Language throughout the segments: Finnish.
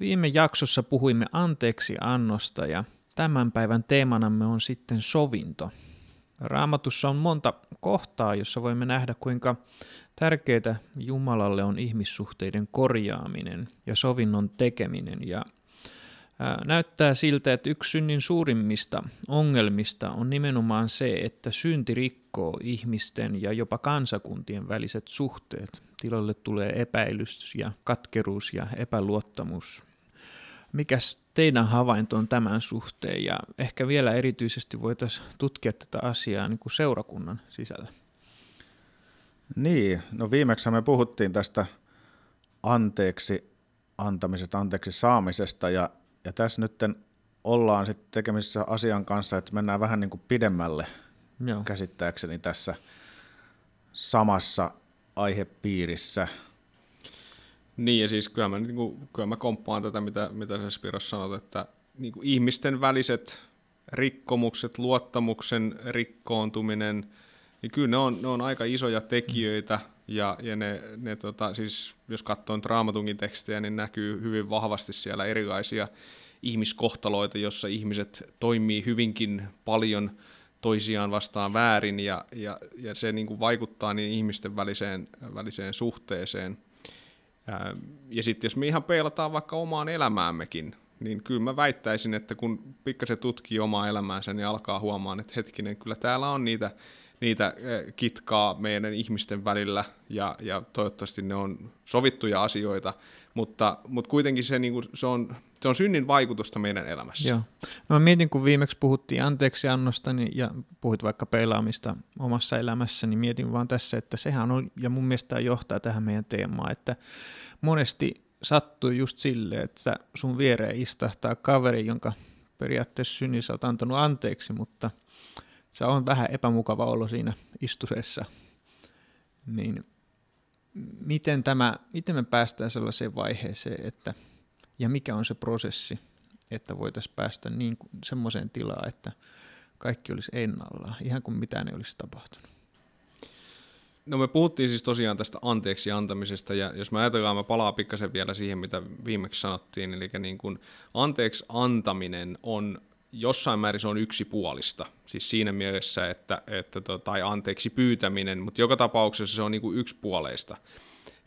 Viime jaksossa puhuimme anteeksi annosta ja tämän päivän teemanamme on sitten sovinto. Raamatussa on monta kohtaa, jossa voimme nähdä, kuinka tärkeää Jumalalle on ihmissuhteiden korjaaminen ja sovinnon tekeminen. Ja näyttää siltä, että yksi synnin suurimmista ongelmista on nimenomaan se, että synti rikkoo ihmisten ja jopa kansakuntien väliset suhteet. Tilalle tulee epäilys ja katkeruus ja epäluottamus. Mikäs teidän havainto on tämän suhteen ja ehkä vielä erityisesti voitaisiin tutkia tätä asiaa niin kuin seurakunnan sisällä? Niin, no viimeksi me puhuttiin tästä anteeksi antamisesta, anteeksi saamisesta ja, ja tässä nyt ollaan sitten tekemisissä asian kanssa, että mennään vähän niin kuin pidemmälle Joo. käsittääkseni tässä samassa aihepiirissä – niin, ja siis kyllä mä, niin kuin, kyllä mä komppaan tätä, mitä, mitä sä Spiros sanot, että niin kuin ihmisten väliset rikkomukset, luottamuksen rikkoontuminen, niin kyllä ne on, ne on aika isoja tekijöitä, ja, ja ne, ne tota, siis, jos katsoo Raamatungin tekstejä, niin näkyy hyvin vahvasti siellä erilaisia ihmiskohtaloita, jossa ihmiset toimii hyvinkin paljon toisiaan vastaan väärin, ja, ja, ja se niin kuin vaikuttaa niin ihmisten väliseen, väliseen suhteeseen. Ja sitten jos me ihan peilataan vaikka omaan elämäämmekin, niin kyllä mä väittäisin, että kun pikkasen tutkii omaa elämäänsä, niin alkaa huomaan, että hetkinen, kyllä täällä on niitä, niitä kitkaa meidän ihmisten välillä, ja, ja toivottavasti ne on sovittuja asioita, mutta, mutta kuitenkin se, niin kuin, se, on, se on synnin vaikutusta meidän elämässä. Joo. Mä mietin, kun viimeksi puhuttiin anteeksi annosta niin, ja puhuit vaikka peilaamista omassa elämässä, niin mietin vaan tässä, että sehän on, ja mun mielestä johtaa tähän meidän teemaan, että monesti sattuu just silleen, että sun viereen istahtaa kaveri, jonka periaatteessa synnissä olet antanut anteeksi, mutta se on vähän epämukava olo siinä istusessa. Niin miten, tämä, miten me päästään sellaiseen vaiheeseen, että, ja mikä on se prosessi, että voitaisiin päästä niin, semmoiseen tilaan, että kaikki olisi ennallaan, ihan kuin mitään ei olisi tapahtunut. No me puhuttiin siis tosiaan tästä anteeksi antamisesta, ja jos mä ajatellaan, mä palaan pikkasen vielä siihen, mitä viimeksi sanottiin, eli niin kuin anteeksi antaminen on jossain määrin se on yksipuolista, siis siinä mielessä, että, että tai anteeksi pyytäminen, mutta joka tapauksessa se on niin kuin yksipuoleista.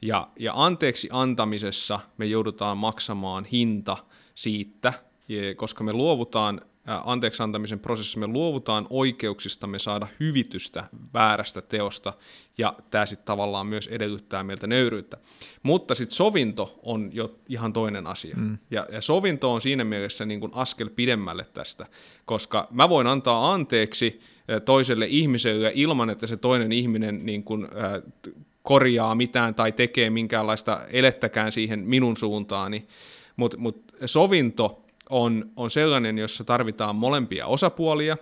Ja, ja anteeksi antamisessa me joudutaan maksamaan hinta siitä, koska me luovutaan anteeksi antamisen prosessissa me luovutaan oikeuksistamme saada hyvitystä väärästä teosta, ja tämä sitten tavallaan myös edellyttää meiltä nöyryyttä. Mutta sitten sovinto on jo ihan toinen asia, mm. ja, ja sovinto on siinä mielessä niin kuin askel pidemmälle tästä, koska mä voin antaa anteeksi toiselle ihmiselle ilman, että se toinen ihminen niin kuin, äh, korjaa mitään tai tekee minkäänlaista elettäkään siihen minun suuntaani, mutta mut sovinto on, on sellainen, jossa tarvitaan molempia osapuolia,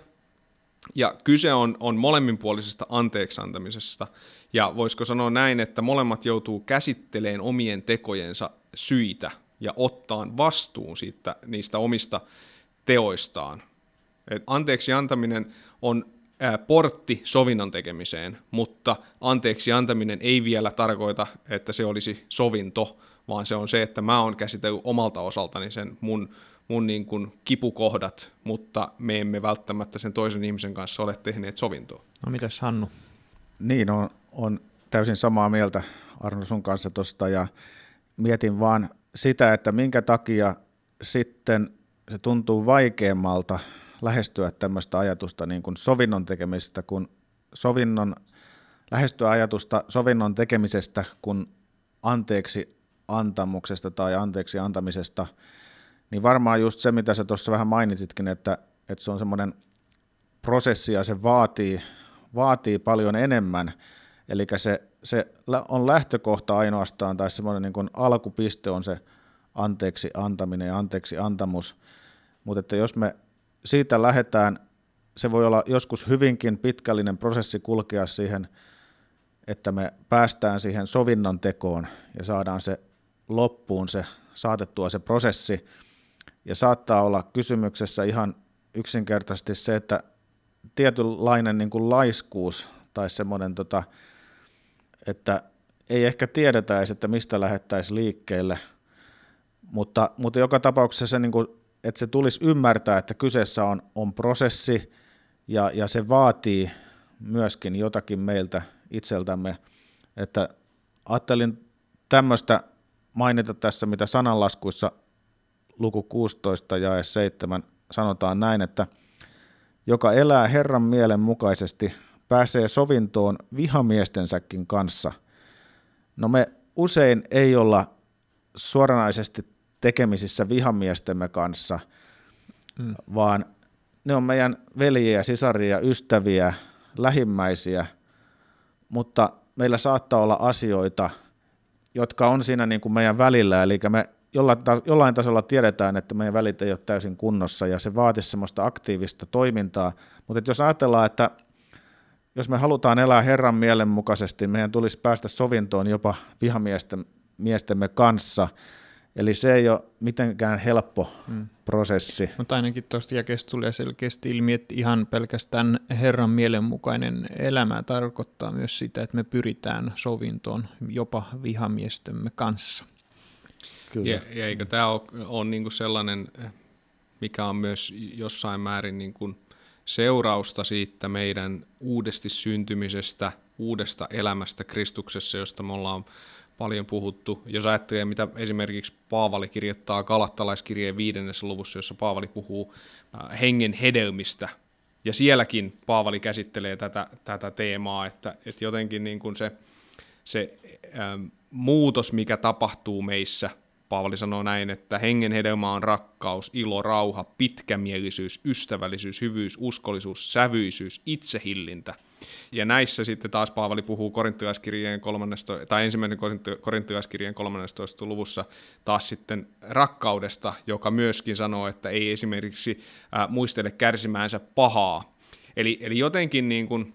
ja kyse on, on molemminpuolisesta anteeksiantamisesta, ja voisiko sanoa näin, että molemmat joutuu käsitteleen omien tekojensa syitä ja ottaan vastuun siitä, niistä omista teoistaan. Et anteeksi antaminen on ää, portti sovinnon tekemiseen, mutta anteeksi antaminen ei vielä tarkoita, että se olisi sovinto, vaan se on se, että mä oon käsitellyt omalta osaltani sen mun mun niin kuin kipukohdat, mutta me emme välttämättä sen toisen ihmisen kanssa ole tehneet sovintoa. No mitäs Hannu? Niin, on, on täysin samaa mieltä Arno sun kanssa tuosta ja mietin vaan sitä, että minkä takia sitten se tuntuu vaikeammalta lähestyä tämmöistä ajatusta niin kuin sovinnon tekemistä kuin sovinnon, lähestyä ajatusta sovinnon tekemisestä kuin anteeksi antamuksesta tai anteeksi antamisesta, niin varmaan just se, mitä sä tuossa vähän mainitsitkin, että, että se on semmoinen prosessi ja se vaatii, vaatii paljon enemmän, eli se, se on lähtökohta ainoastaan, tai semmoinen niin kuin alkupiste on se anteeksi antaminen ja anteeksi antamus, mutta että jos me siitä lähdetään, se voi olla joskus hyvinkin pitkällinen prosessi kulkea siihen, että me päästään siihen sovinnon tekoon ja saadaan se loppuun se saatettua se prosessi. Ja saattaa olla kysymyksessä ihan yksinkertaisesti se, että tietynlainen niin kuin laiskuus tai semmoinen, tota, että ei ehkä tiedetä edes, että mistä lähettäisiin liikkeelle, mutta, mutta joka tapauksessa se, niin kuin, että se tulisi ymmärtää, että kyseessä on, on prosessi ja, ja se vaatii myöskin jotakin meiltä itseltämme, että ajattelin tämmöistä mainita tässä, mitä sananlaskuissa luku 16 ja 7 sanotaan näin, että joka elää Herran mielen mukaisesti, pääsee sovintoon vihamiestensäkin kanssa. No me usein ei olla suoranaisesti tekemisissä vihamiestemme kanssa, mm. vaan ne on meidän veljiä, sisaria, ystäviä, lähimmäisiä, mutta meillä saattaa olla asioita, jotka on siinä niin kuin meidän välillä, eli me jollain tasolla tiedetään, että meidän välit ei ole täysin kunnossa ja se vaatisi semmoista aktiivista toimintaa, mutta jos ajatellaan, että jos me halutaan elää Herran mielen mukaisesti, meidän tulisi päästä sovintoon jopa vihamiestemme kanssa, Eli se ei ole mitenkään helppo hmm. prosessi. Mutta ainakin tuosta jakeesta tulee selkeästi ilmi, että ihan pelkästään Herran mielenmukainen elämä tarkoittaa myös sitä, että me pyritään sovintoon jopa vihamiestemme kanssa. Kyllä. Ja, ja eikö tämä ole, ole niin kuin sellainen, mikä on myös jossain määrin niin kuin seurausta siitä meidän uudesti syntymisestä, uudesta elämästä Kristuksessa, josta me ollaan paljon puhuttu. Jos ajattelee, mitä esimerkiksi Paavali kirjoittaa Galattalaiskirjeen viidennessä luvussa, jossa Paavali puhuu äh, hengen hedelmistä, ja sielläkin Paavali käsittelee tätä, tätä teemaa, että, että jotenkin niin kuin se, se ähm, muutos, mikä tapahtuu meissä, Paavali sanoo näin, että hengen hedelmä on rakkaus, ilo, rauha, pitkämielisyys, ystävällisyys, hyvyys, uskollisuus, sävyisyys, itsehillintä – ja näissä sitten taas Paavali puhuu korinttilaiskirjeen 13, tai ensimmäinen korinttilaiskirjeen 13. luvussa taas sitten rakkaudesta, joka myöskin sanoo, että ei esimerkiksi äh, muistele kärsimäänsä pahaa. Eli, eli jotenkin niin kuin,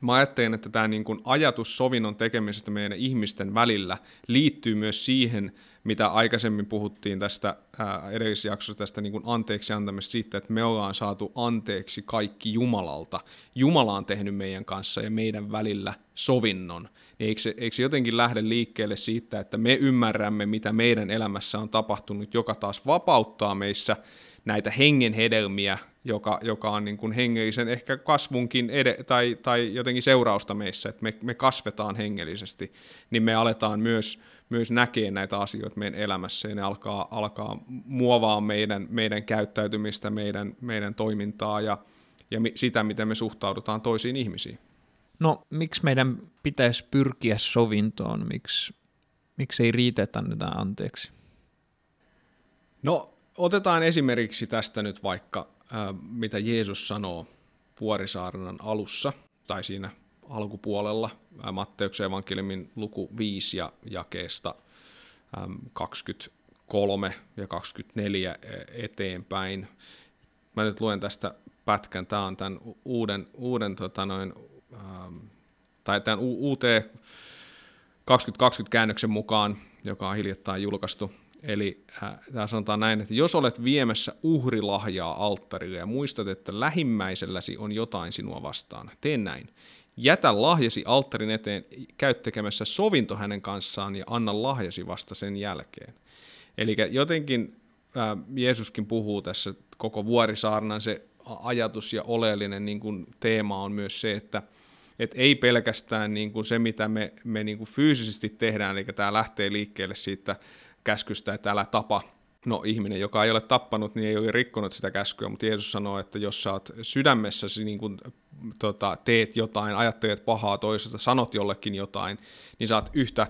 mä ajattelen, että tämä niin kuin ajatus sovinnon tekemisestä meidän ihmisten välillä liittyy myös siihen, mitä aikaisemmin puhuttiin tästä ää, edellisessä jaksossa tästä niin anteeksi antamista siitä, että me ollaan saatu anteeksi kaikki Jumalalta. Jumala on tehnyt meidän kanssa ja meidän välillä sovinnon. Niin eikö, se, eikö se jotenkin lähde liikkeelle siitä, että me ymmärrämme, mitä meidän elämässä on tapahtunut, joka taas vapauttaa meissä näitä hengen hedelmiä, joka, joka on niin kuin hengellisen ehkä kasvunkin ed- tai, tai jotenkin seurausta meissä, että me, me kasvetaan hengellisesti, niin me aletaan myös myös näkee näitä asioita meidän elämässä ja ne alkaa, alkaa muovaa meidän, meidän käyttäytymistä, meidän, meidän toimintaa ja, ja sitä, miten me suhtaudutaan toisiin ihmisiin. No, miksi meidän pitäisi pyrkiä sovintoon? Miksi, miksi ei riitä, että annetaan anteeksi? No, otetaan esimerkiksi tästä nyt vaikka, äh, mitä Jeesus sanoo Vuorisaarnan alussa, tai siinä alkupuolella Matteuksen evankeliumin luku 5 ja jakeesta 23 ja 24 e, eteenpäin. Mä nyt luen tästä pätkän. Tämä on tämän uuden, uuden tota noin, tai tämän UT 2020 käännöksen mukaan, joka on hiljattain julkaistu. Eli äh, tämä sanotaan näin, että jos olet viemässä uhrilahjaa alttarille ja muistat, että lähimmäiselläsi on jotain sinua vastaan, tee näin. Jätä lahjasi alttarin eteen, käy tekemässä sovinto hänen kanssaan ja anna lahjasi vasta sen jälkeen. Eli jotenkin ää, Jeesuskin puhuu tässä koko vuorisaarnan se ajatus ja oleellinen niin kuin teema on myös se, että et ei pelkästään niin kuin se, mitä me, me niin kuin fyysisesti tehdään, eli tämä lähtee liikkeelle siitä käskystä, että älä tapa, No ihminen, joka ei ole tappanut, niin ei ole rikkonut sitä käskyä, mutta Jeesus sanoo, että jos sä oot sydämessäsi niin kuin tota, teet jotain, ajattelet pahaa toisesta, sanot jollekin jotain, niin sä oot yhtä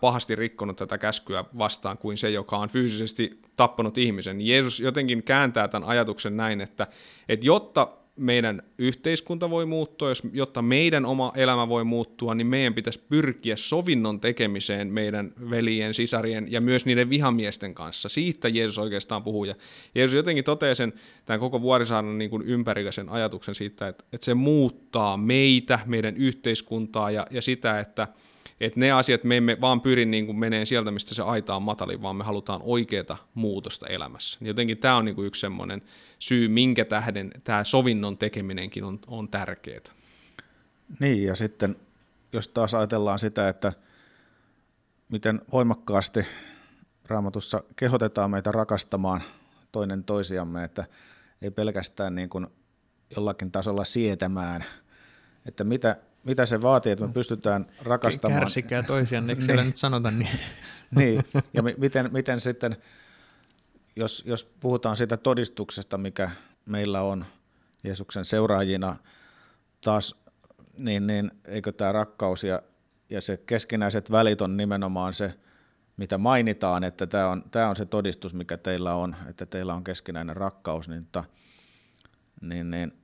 pahasti rikkonut tätä käskyä vastaan kuin se, joka on fyysisesti tappanut ihmisen. Jeesus jotenkin kääntää tämän ajatuksen näin, että, että jotta meidän yhteiskunta voi muuttua, jos, jotta meidän oma elämä voi muuttua, niin meidän pitäisi pyrkiä sovinnon tekemiseen meidän veljen, sisarien ja myös niiden vihamiesten kanssa. Siitä Jeesus oikeastaan puhuu. Ja Jeesus jotenkin toteaa sen tämän koko vuorisaarnan niin kuin ympärillä sen ajatuksen siitä, että, että se muuttaa meitä, meidän yhteiskuntaa ja, ja sitä, että – että ne asiat, me emme vaan pyri niin kuin menee sieltä, mistä se aita on matalin, vaan me halutaan oikeaa muutosta elämässä. Niin jotenkin tämä on niin kuin yksi semmoinen syy, minkä tähden tämä sovinnon tekeminenkin on, on tärkeää. Niin, ja sitten jos taas ajatellaan sitä, että miten voimakkaasti raamatussa kehotetaan meitä rakastamaan toinen toisiamme, että ei pelkästään niin kuin jollakin tasolla sietämään, että mitä, mitä se vaatii, että me pystytään rakastamaan. Kärsikää toisiaan, eikö siellä niin. nyt sanota niin? niin, ja miten, miten sitten, jos, jos puhutaan siitä todistuksesta, mikä meillä on Jeesuksen seuraajina taas, niin, niin eikö tämä rakkaus ja, ja se keskinäiset välit on nimenomaan se, mitä mainitaan, että tämä on, tämä on se todistus, mikä teillä on, että teillä on keskinäinen rakkaus, niin, niin, niin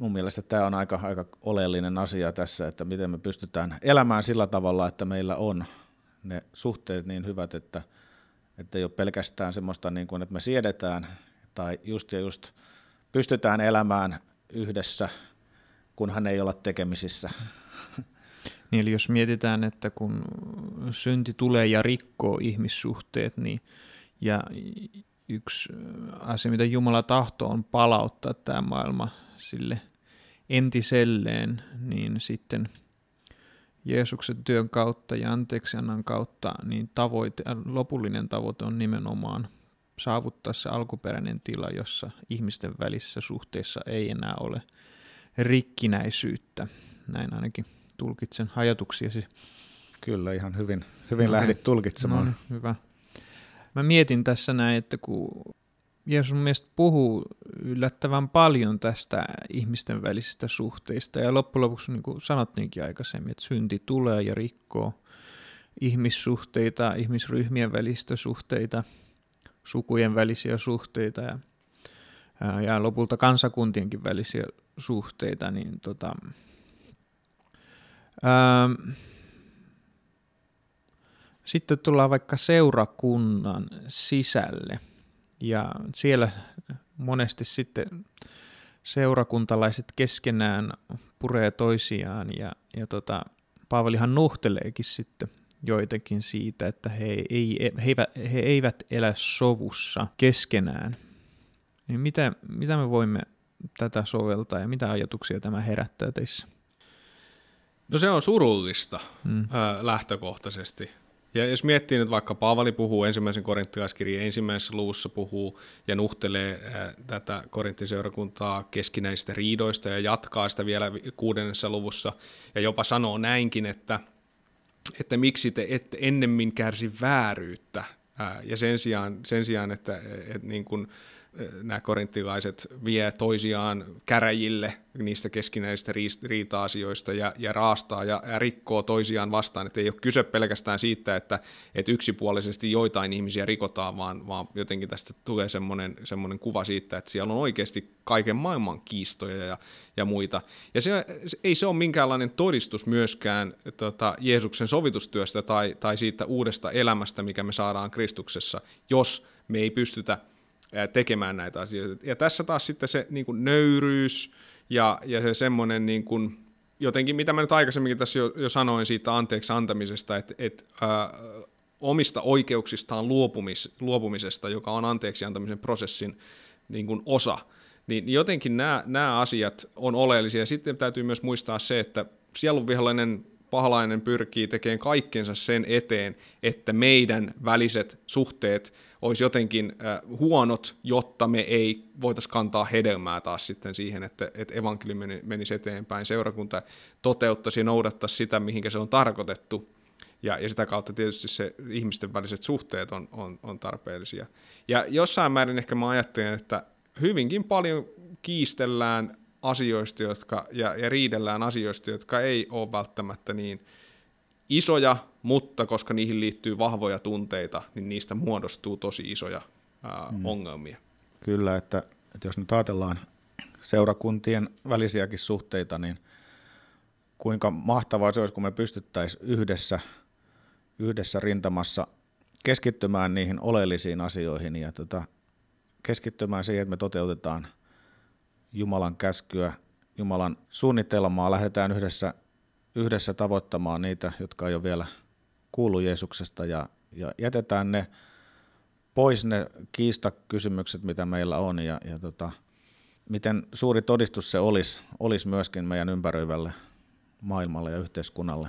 mun mielestä tämä on aika, aika oleellinen asia tässä, että miten me pystytään elämään sillä tavalla, että meillä on ne suhteet niin hyvät, että, että ei ole pelkästään semmoista, niin kuin, että me siedetään tai just ja just pystytään elämään yhdessä, kunhan ei olla tekemisissä. Niin, eli jos mietitään, että kun synti tulee ja rikkoo ihmissuhteet, niin ja yksi asia, mitä Jumala tahtoo, on palauttaa tämä maailma sille entiselleen, niin sitten Jeesuksen työn kautta ja anteeksiannan kautta, niin tavoite, lopullinen tavoite on nimenomaan saavuttaa se alkuperäinen tila, jossa ihmisten välissä suhteessa ei enää ole rikkinäisyyttä. Näin ainakin tulkitsen ajatuksiasi. Kyllä, ihan hyvin, hyvin no, lähdit tulkitsemaan. No, hyvä. Mä mietin tässä näin, että kun Jeesus mielestä puhuu yllättävän paljon tästä ihmisten välisistä suhteista. Ja loppujen lopuksi, niin kuin sanottiinkin aikaisemmin, että synti tulee ja rikkoo ihmissuhteita, ihmisryhmien välistä suhteita, sukujen välisiä suhteita ja, ja lopulta kansakuntienkin välisiä suhteita, niin tota, ää, sitten tullaan vaikka seurakunnan sisälle – ja siellä monesti sitten seurakuntalaiset keskenään puree toisiaan ja, ja tota, Paavalihan nuhteleekin sitten joitakin siitä, että he, ei, he, eivät, he eivät elä sovussa keskenään. Niin mitä, mitä me voimme tätä soveltaa ja mitä ajatuksia tämä herättää teissä? No se on surullista mm. lähtökohtaisesti. Ja jos miettii nyt vaikka Paavali puhuu ensimmäisen korinttilaiskirjan ensimmäisessä luvussa puhuu ja nuhtelee ää, tätä korinttiseurakuntaa keskinäisistä riidoista ja jatkaa sitä vielä kuudennessa luvussa ja jopa sanoo näinkin, että, että miksi te ette ennemmin kärsi vääryyttä ää, ja sen sijaan, sen sijaan että et niin kuin, nämä korinttilaiset vie toisiaan käräjille niistä keskinäisistä riita-asioista ja, ja raastaa ja, ja rikkoo toisiaan vastaan. Että ei ole kyse pelkästään siitä, että, että yksipuolisesti joitain ihmisiä rikotaan, vaan, vaan jotenkin tästä tulee semmoinen, semmoinen kuva siitä, että siellä on oikeasti kaiken maailman kiistoja ja, ja muita. Ja se, ei se ole minkäänlainen todistus myöskään tota, Jeesuksen sovitustyöstä tai, tai siitä uudesta elämästä, mikä me saadaan Kristuksessa, jos me ei pystytä tekemään näitä asioita. Ja tässä taas sitten se niin kuin nöyryys ja, ja se semmoinen niin kuin, jotenkin, mitä mä nyt aikaisemminkin tässä jo, jo sanoin siitä anteeksi antamisesta, että, että ää, omista oikeuksistaan luopumis, luopumisesta, joka on anteeksi antamisen prosessin niin kuin osa, niin jotenkin nämä, nämä asiat on oleellisia. Sitten täytyy myös muistaa se, että sielunvihollinen pahalainen pyrkii tekemään kaikkensa sen eteen, että meidän väliset suhteet olisi jotenkin äh, huonot, jotta me ei voitaisiin kantaa hedelmää taas sitten siihen, että, että evankeliumi menisi eteenpäin, seurakunta toteuttaisi ja noudattaisi sitä, mihinkä se on tarkoitettu, ja, ja sitä kautta tietysti se ihmisten väliset suhteet on, on, on tarpeellisia. Ja jossain määrin ehkä mä ajattelen, että hyvinkin paljon kiistellään asioista jotka, ja, ja riidellään asioista, jotka ei ole välttämättä niin isoja, mutta koska niihin liittyy vahvoja tunteita, niin niistä muodostuu tosi isoja ää, mm. ongelmia. Kyllä, että, että jos nyt ajatellaan seurakuntien välisiäkin suhteita, niin kuinka mahtavaa se olisi, kun me pystyttäisiin yhdessä, yhdessä rintamassa keskittymään niihin oleellisiin asioihin ja tota, keskittymään siihen, että me toteutetaan Jumalan käskyä, Jumalan suunnitelmaa, lähdetään yhdessä, yhdessä tavoittamaan niitä, jotka ei ole vielä kuullut Jeesuksesta ja, ja jätetään ne pois ne kiistakysymykset, mitä meillä on ja, ja tota, miten suuri todistus se olisi, olisi myöskin meidän ympäröivälle maailmalle ja yhteiskunnalle.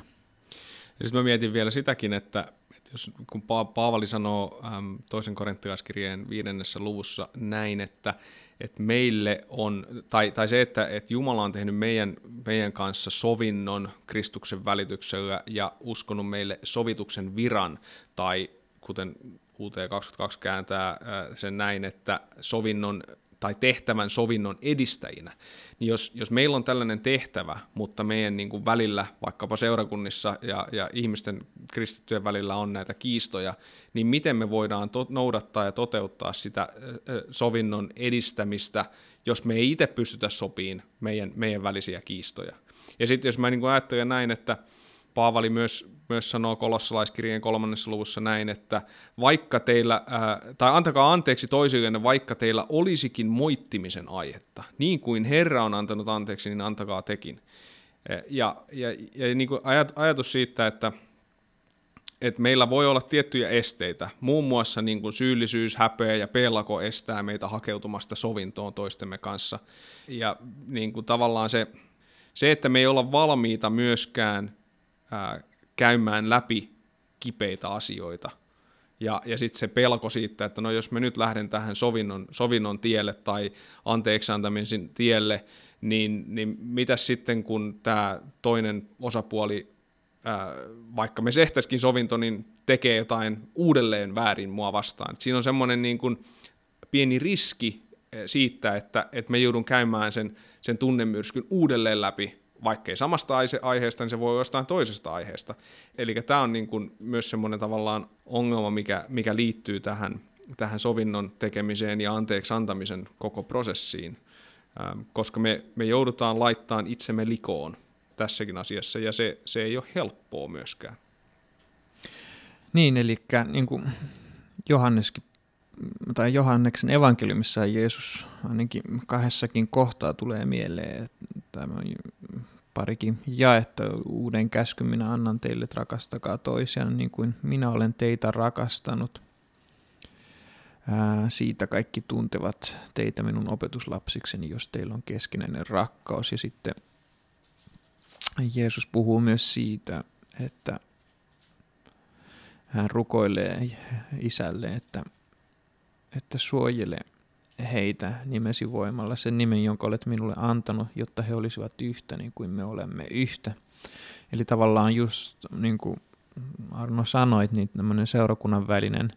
Ja sitten mä mietin vielä sitäkin, että jos, kun Paavali sanoo äm, toisen korinttilaiskirjeen viidennessä luvussa näin, että, että meille on, tai, tai se, että, että Jumala on tehnyt meidän, meidän kanssa sovinnon Kristuksen välityksellä ja uskonut meille sovituksen viran, tai kuten UT22 kääntää sen näin, että sovinnon tai tehtävän sovinnon edistäjinä, niin jos, jos meillä on tällainen tehtävä, mutta meidän niin kuin välillä, vaikkapa seurakunnissa ja, ja ihmisten kristittyjen välillä on näitä kiistoja, niin miten me voidaan to- noudattaa ja toteuttaa sitä sovinnon edistämistä, jos me ei itse pystytä sopiin meidän, meidän välisiä kiistoja. Ja sitten jos mä niin kuin ajattelen näin, että Paavali myös, myös sanoo kolossalaiskirjeen kolmannessa luvussa näin, että vaikka teillä, ää, tai antakaa anteeksi toisillenne, vaikka teillä olisikin moittimisen aihetta. Niin kuin Herra on antanut anteeksi, niin antakaa tekin. Ja, ja, ja niin kuin ajatus siitä, että, että meillä voi olla tiettyjä esteitä, muun muassa niin kuin syyllisyys, häpeä ja pelko estää meitä hakeutumasta sovintoon toistemme kanssa. Ja niin kuin tavallaan se, se, että me ei olla valmiita myöskään ää, käymään läpi kipeitä asioita. Ja, ja sitten se pelko siitä, että no jos mä nyt lähden tähän sovinnon, sovinnon tielle tai anteeksi antamisen tielle, niin, niin mitä sitten kun tämä toinen osapuoli, ää, vaikka me sehtäisikin sovinto, niin tekee jotain uudelleen väärin mua vastaan. Et siinä on semmoinen niin pieni riski siitä, että, että me joudun käymään sen, sen tunnemyrskyn uudelleen läpi vaikkei samasta aiheesta, niin se voi olla jostain toisesta aiheesta. Eli tämä on niin kuin myös semmoinen tavallaan ongelma, mikä, mikä liittyy tähän, tähän sovinnon tekemiseen ja anteeksi antamisen koko prosessiin, ähm, koska me, me joudutaan laittamaan itsemme likoon tässäkin asiassa, ja se, se ei ole helppoa myöskään. Niin, eli niin kuin Johanneskin tai Johanneksen evankeliumissa Jeesus ainakin kahdessakin kohtaa tulee mieleen, että tämä parikin jaetta uuden käskyn minä annan teille, että rakastakaa toisiaan niin kuin minä olen teitä rakastanut. Ää, siitä kaikki tuntevat teitä minun opetuslapsikseni, jos teillä on keskinäinen rakkaus. Ja sitten Jeesus puhuu myös siitä, että hän rukoilee isälle, että, että suojele heitä nimesi voimalla, sen nimen, jonka olet minulle antanut, jotta he olisivat yhtä niin kuin me olemme yhtä. Eli tavallaan just niin kuin Arno sanoit, niin tämmöinen seurakunnan välinen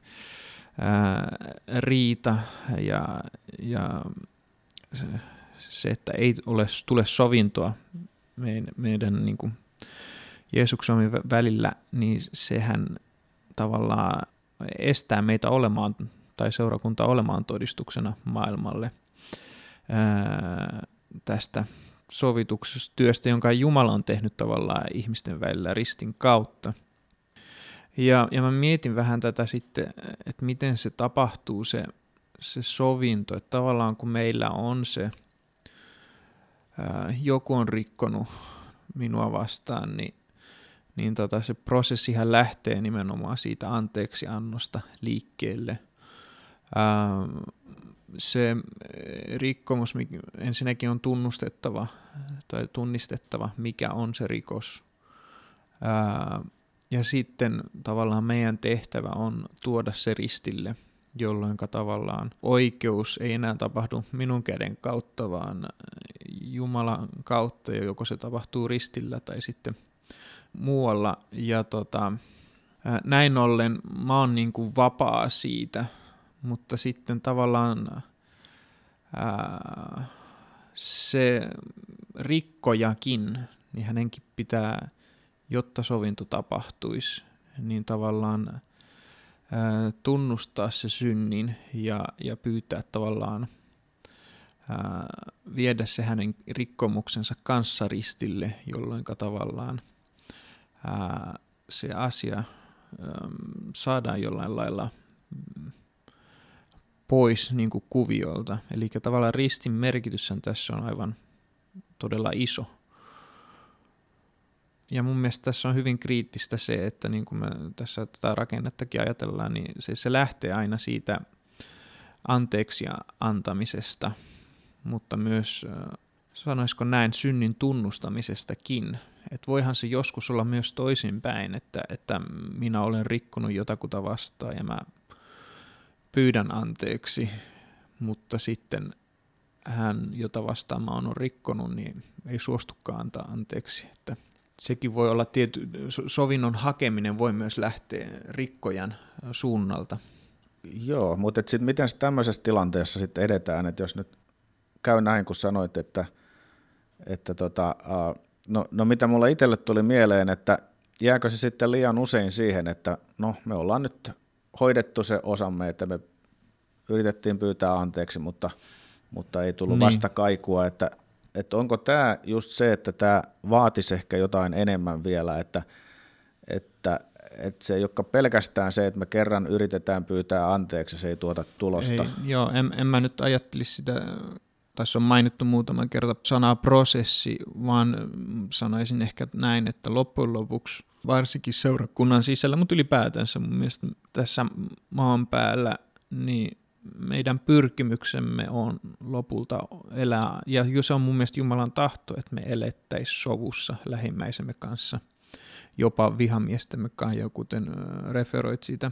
ää, riita ja, ja se, se, että ei ole, tule sovintoa meidän, meidän niin kuin Jeesuksen välillä, niin sehän tavallaan estää meitä olemaan tai seurakunta olemaan todistuksena maailmalle. Ää, tästä sovitustyöstä, jonka Jumala on tehnyt tavallaan ihmisten välillä ristin kautta. Ja, ja mä mietin vähän tätä sitten, että miten se tapahtuu se, se sovinto, että tavallaan kun meillä on se, ää, joku on rikkonut minua vastaan, niin, niin tota, se prosessihan lähtee nimenomaan siitä anteeksiannosta liikkeelle – se rikkomus ensinnäkin on tunnustettava tai tunnistettava, mikä on se rikos. Ähm, ja sitten tavallaan meidän tehtävä on tuoda se ristille, jolloin tavallaan oikeus ei enää tapahdu minun käden kautta, vaan Jumalan kautta, joko se tapahtuu ristillä tai sitten muualla. Ja tota, äh, näin ollen mä oon niin kuin vapaa siitä, mutta sitten tavallaan ää, se rikkojakin, niin hänenkin pitää, jotta sovinto tapahtuisi, niin tavallaan ää, tunnustaa se synnin ja, ja pyytää tavallaan ää, viedä se hänen rikkomuksensa kanssa ristille, jolloin tavallaan ää, se asia ää, saadaan jollain lailla mm, pois niin kuin kuviolta. Eli tavallaan ristin merkitys tässä on aivan todella iso. Ja mun mielestä tässä on hyvin kriittistä se, että niin kuin me tässä tätä rakennettakin ajatellaan, niin se, se lähtee aina siitä anteeksi antamisesta, mutta myös sanoisiko näin synnin tunnustamisestakin. Että voihan se joskus olla myös toisinpäin, että, että minä olen rikkonut jotakuta vastaan ja mä pyydän anteeksi, mutta sitten hän, jota vastaan mä oon rikkonut, niin ei suostukaan antaa anteeksi. Että sekin voi olla tiety, sovinnon hakeminen voi myös lähteä rikkojan suunnalta. Joo, mutta sitten miten tämmöisessä tilanteessa sitten edetään, että jos nyt käy näin, kun sanoit, että, että tota, no, no mitä mulla itselle tuli mieleen, että jääkö se sitten liian usein siihen, että no me ollaan nyt hoidettu se osamme, että me yritettiin pyytää anteeksi, mutta, mutta ei tullut niin. vastakaikua, että, että onko tämä just se, että tämä vaatisi ehkä jotain enemmän vielä, että, että, että se ei ole pelkästään se, että me kerran yritetään pyytää anteeksi, se ei tuota tulosta. Ei, joo, en, en mä nyt ajattelisi sitä, tässä on mainittu muutaman kerta sanaa prosessi, vaan sanoisin ehkä näin, että loppujen lopuksi varsinkin seurakunnan sisällä, mutta ylipäätänsä mun mielestä tässä maan päällä, niin meidän pyrkimyksemme on lopulta elää, ja se on mun mielestä Jumalan tahto, että me elettäisiin sovussa lähimmäisemme kanssa, jopa vihamiestemme kanssa, kuten referoit siitä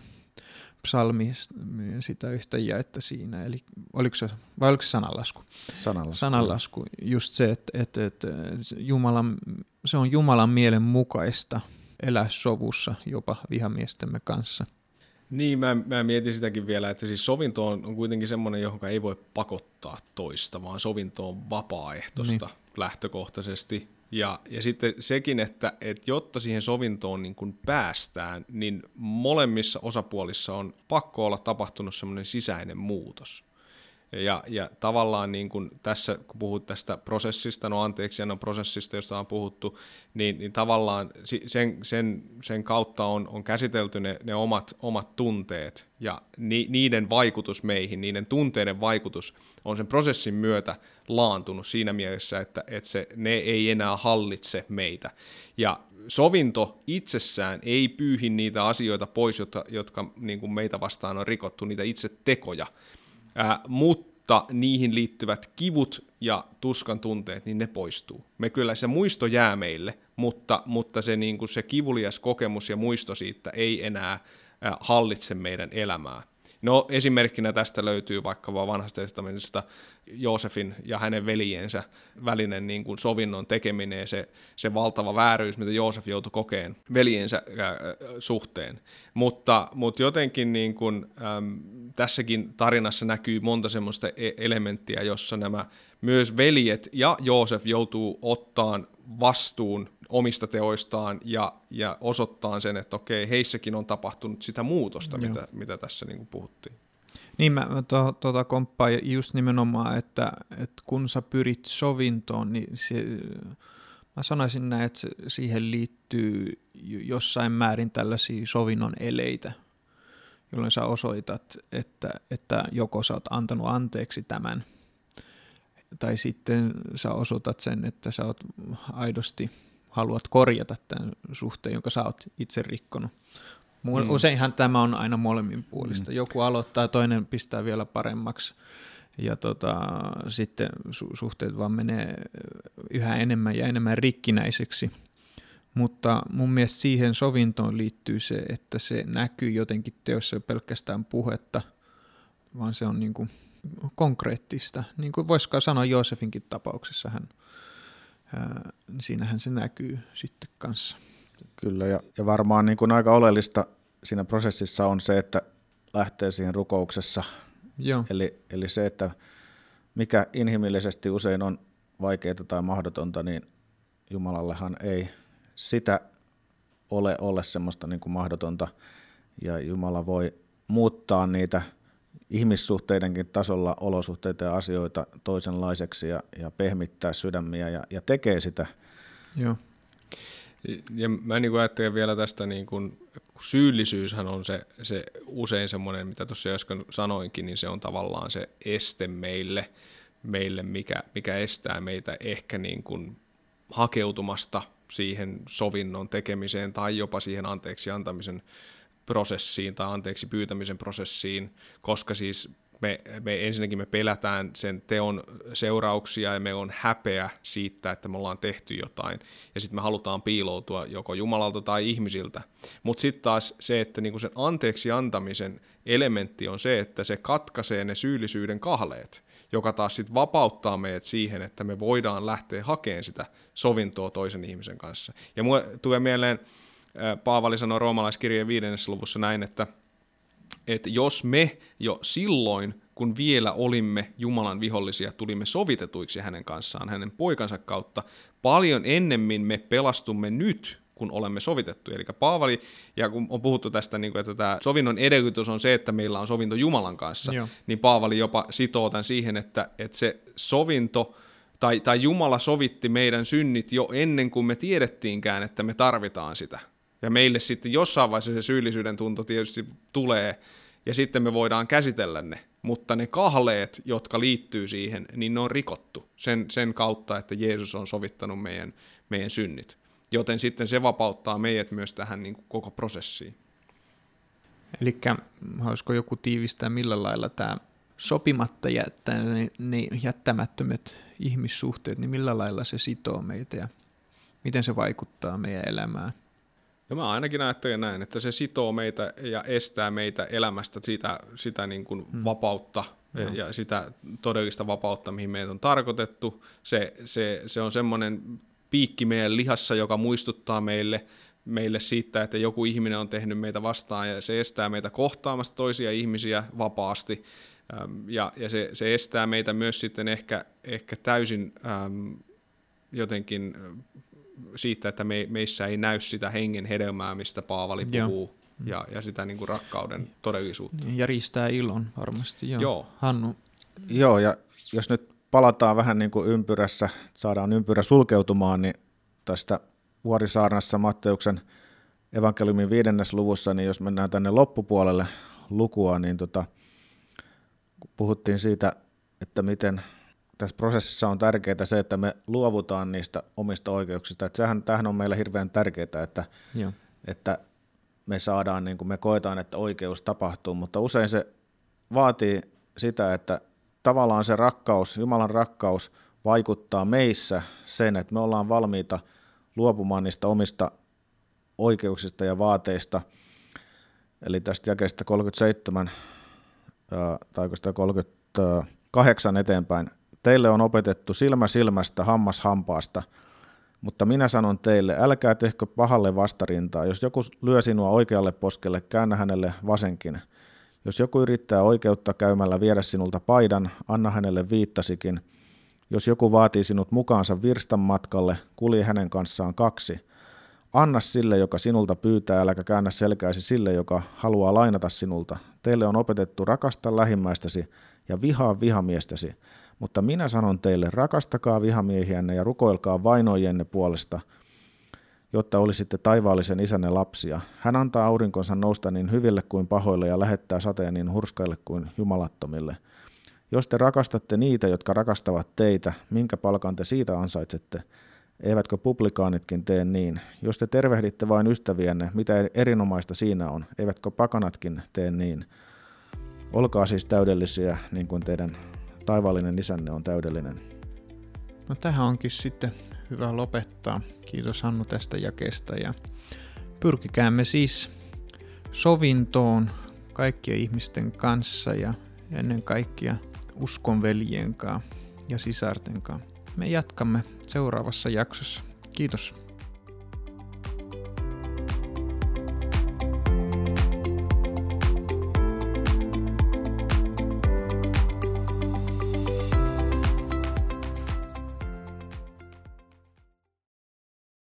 psalmista sitä yhtä jaetta siinä, eli oliko se, vai oliko se sananlasku? Sananlasku. Sananlasku, just se, että, että, että Jumalan, se on Jumalan mielen mukaista elää sovussa jopa vihamiestemme kanssa – niin, mä, mä mietin sitäkin vielä, että siis sovinto on, on kuitenkin semmoinen, johon ei voi pakottaa toista, vaan sovinto on vapaaehtoista niin. lähtökohtaisesti. Ja, ja sitten sekin, että, että jotta siihen sovintoon niin kun päästään, niin molemmissa osapuolissa on pakko olla tapahtunut semmoinen sisäinen muutos. Ja, ja tavallaan niin kuin tässä, kun puhut tästä prosessista, no anteeksi, no prosessista, josta on puhuttu, niin, niin tavallaan sen, sen, sen kautta on, on käsitelty ne, ne omat, omat tunteet ja ni, niiden vaikutus meihin, niiden tunteiden vaikutus on sen prosessin myötä laantunut siinä mielessä, että, että se, ne ei enää hallitse meitä. Ja sovinto itsessään ei pyyhi niitä asioita pois, jotka, jotka niin kuin meitä vastaan on rikottu, niitä itse tekoja, Ää, mutta niihin liittyvät kivut ja tuskan tunteet, niin ne poistuu. Me kyllä se muisto jää meille, mutta, mutta se, niin kuin se kivulias kokemus ja muisto siitä ei enää ää, hallitse meidän elämää. No esimerkkinä tästä löytyy vaikka vaan vanhasta testamentista Joosefin ja hänen veljensä välinen niin kuin sovinnon tekeminen ja se, se valtava vääryys, mitä Joosef joutui kokeen veljensä äh, suhteen. Mutta, mutta jotenkin niin kuin, äm, tässäkin tarinassa näkyy monta semmoista e-, elementtiä, jossa nämä myös veljet ja Joosef joutuu ottaan vastuun omista teoistaan ja, ja osoittaa sen, että okei, heissäkin on tapahtunut sitä muutosta, mitä, mitä tässä niin kuin puhuttiin. Niin mä tuota, tuota komppaan just nimenomaan, että, että kun sä pyrit sovintoon, niin se, mä sanoisin näin, että siihen liittyy jossain määrin tällaisia sovinnon eleitä, jolloin sä osoitat, että, että joko sä oot antanut anteeksi tämän, tai sitten sä osoitat sen, että sä oot aidosti haluat korjata tämän suhteen, jonka sä oot itse rikkonut. Mm. Useinhan tämä on aina molemmin puolista. Mm. Joku aloittaa, toinen pistää vielä paremmaksi ja tota, sitten su- suhteet vaan menee yhä enemmän ja enemmän rikkinäiseksi. Mutta mun mielestä siihen sovintoon liittyy se, että se näkyy jotenkin teossa pelkästään puhetta, vaan se on niin kuin konkreettista. Niin kuin voisiko sanoa Joosefinkin tapauksessa, hän, ää, siinähän se näkyy sitten kanssa. Kyllä, ja, ja varmaan niin kuin aika oleellista siinä prosessissa on se, että lähtee siihen rukouksessa. Joo. Eli, eli se, että mikä inhimillisesti usein on vaikeaa tai mahdotonta, niin Jumalallehan ei sitä ole ole semmoista niin kuin mahdotonta, ja Jumala voi muuttaa niitä ihmissuhteidenkin tasolla olosuhteita ja asioita toisenlaiseksi ja, ja pehmittää sydämiä ja, ja tekee sitä. Joo. Ja mä niin kuin ajattelen vielä tästä, niin kuin, syyllisyyshän on se, se usein semmoinen, mitä tuossa äsken sanoinkin, niin se on tavallaan se este meille, meille mikä, mikä estää meitä ehkä niin kuin hakeutumasta siihen sovinnon tekemiseen tai jopa siihen anteeksi antamisen prosessiin tai anteeksi pyytämisen prosessiin, koska siis me, me ensinnäkin me pelätään sen teon seurauksia ja me on häpeä siitä, että me ollaan tehty jotain. Ja sitten me halutaan piiloutua joko Jumalalta tai ihmisiltä. Mutta sitten taas se, että niinku sen anteeksi antamisen elementti on se, että se katkaisee ne syyllisyyden kahleet, joka taas sitten vapauttaa meidät siihen, että me voidaan lähteä hakemaan sitä sovintoa toisen ihmisen kanssa. Ja mulle tulee mieleen, Paavali sanoi roomalaiskirjeen viidennessä luvussa näin, että – että jos me jo silloin, kun vielä olimme Jumalan vihollisia, tulimme sovitetuiksi hänen kanssaan, hänen poikansa kautta, paljon ennemmin me pelastumme nyt, kun olemme sovitettu. Eli Paavali, ja kun on puhuttu tästä, niin kuin, että tämä sovinnon edellytys on se, että meillä on sovinto Jumalan kanssa, Joo. niin Paavali jopa sitoo tämän siihen, että, että se sovinto, tai, tai Jumala sovitti meidän synnit jo ennen kuin me tiedettiinkään, että me tarvitaan sitä. Ja meille sitten jossain vaiheessa se syyllisyyden tunto tietysti tulee, ja sitten me voidaan käsitellä ne. Mutta ne kahleet, jotka liittyy siihen, niin ne on rikottu sen, sen kautta, että Jeesus on sovittanut meidän, meidän synnit. Joten sitten se vapauttaa meidät myös tähän niin kuin koko prosessiin. Eli haluaisiko joku tiivistää, millä lailla tämä sopimatta jättää, ne, ne jättämättömät ihmissuhteet, niin millä lailla se sitoo meitä ja miten se vaikuttaa meidän elämään? Ja mä ainakin ajattelen näin, että se sitoo meitä ja estää meitä elämästä sitä, sitä niin kuin hmm. vapautta no. ja sitä todellista vapautta, mihin meitä on tarkoitettu. Se, se, se on semmoinen piikki meidän lihassa, joka muistuttaa meille, meille siitä, että joku ihminen on tehnyt meitä vastaan ja se estää meitä kohtaamasta toisia ihmisiä vapaasti. Ja, ja se, se estää meitä myös sitten ehkä, ehkä täysin äm, jotenkin siitä, että me, meissä ei näy sitä hengen hedelmää, mistä Paavali puhuu, ja, ja sitä niin kuin rakkauden todellisuutta. Ja ristää ilon varmasti, joo. joo. Hannu? Joo, ja jos nyt palataan vähän niin kuin ympyrässä, saadaan ympyrä sulkeutumaan, niin tästä Vuorisaarnassa Matteuksen evankeliumin viidennes luvussa, niin jos mennään tänne loppupuolelle lukua, niin tota, puhuttiin siitä, että miten tässä prosessissa on tärkeää se, että me luovutaan niistä omista oikeuksista. Että sehän, tämähän on meille hirveän tärkeää, että, Joo. että me saadaan, niin kuin me koetaan, että oikeus tapahtuu, mutta usein se vaatii sitä, että tavallaan se rakkaus, Jumalan rakkaus vaikuttaa meissä sen, että me ollaan valmiita luopumaan niistä omista oikeuksista ja vaateista. Eli tästä jakeesta 37 tai 38 eteenpäin Teille on opetettu silmä silmästä, hammas hampaasta, mutta minä sanon teille, älkää tehkö pahalle vastarintaa. Jos joku lyö sinua oikealle poskelle, käännä hänelle vasenkin. Jos joku yrittää oikeutta käymällä viedä sinulta paidan, anna hänelle viittasikin. Jos joku vaatii sinut mukaansa virstan matkalle, kulje hänen kanssaan kaksi. Anna sille, joka sinulta pyytää, äläkä käännä selkääsi sille, joka haluaa lainata sinulta. Teille on opetettu rakasta lähimmäistäsi ja vihaa vihamiestäsi. Mutta minä sanon teille, rakastakaa vihamiehiänne ja rukoilkaa vainoijenne puolesta, jotta olisitte taivaallisen isänne lapsia. Hän antaa aurinkonsa nousta niin hyville kuin pahoille ja lähettää sateen niin hurskaille kuin jumalattomille. Jos te rakastatte niitä, jotka rakastavat teitä, minkä palkan te siitä ansaitsette? Eivätkö publikaanitkin tee niin? Jos te tervehditte vain ystävienne, mitä erinomaista siinä on? Eivätkö pakanatkin tee niin? Olkaa siis täydellisiä, niin kuin teidän taivaallinen isänne on täydellinen. No tähän onkin sitten hyvä lopettaa. Kiitos Hannu tästä jakesta ja pyrkikäämme siis sovintoon kaikkien ihmisten kanssa ja ennen kaikkea uskonveljen kanssa ja sisarten kanssa. Me jatkamme seuraavassa jaksossa. Kiitos.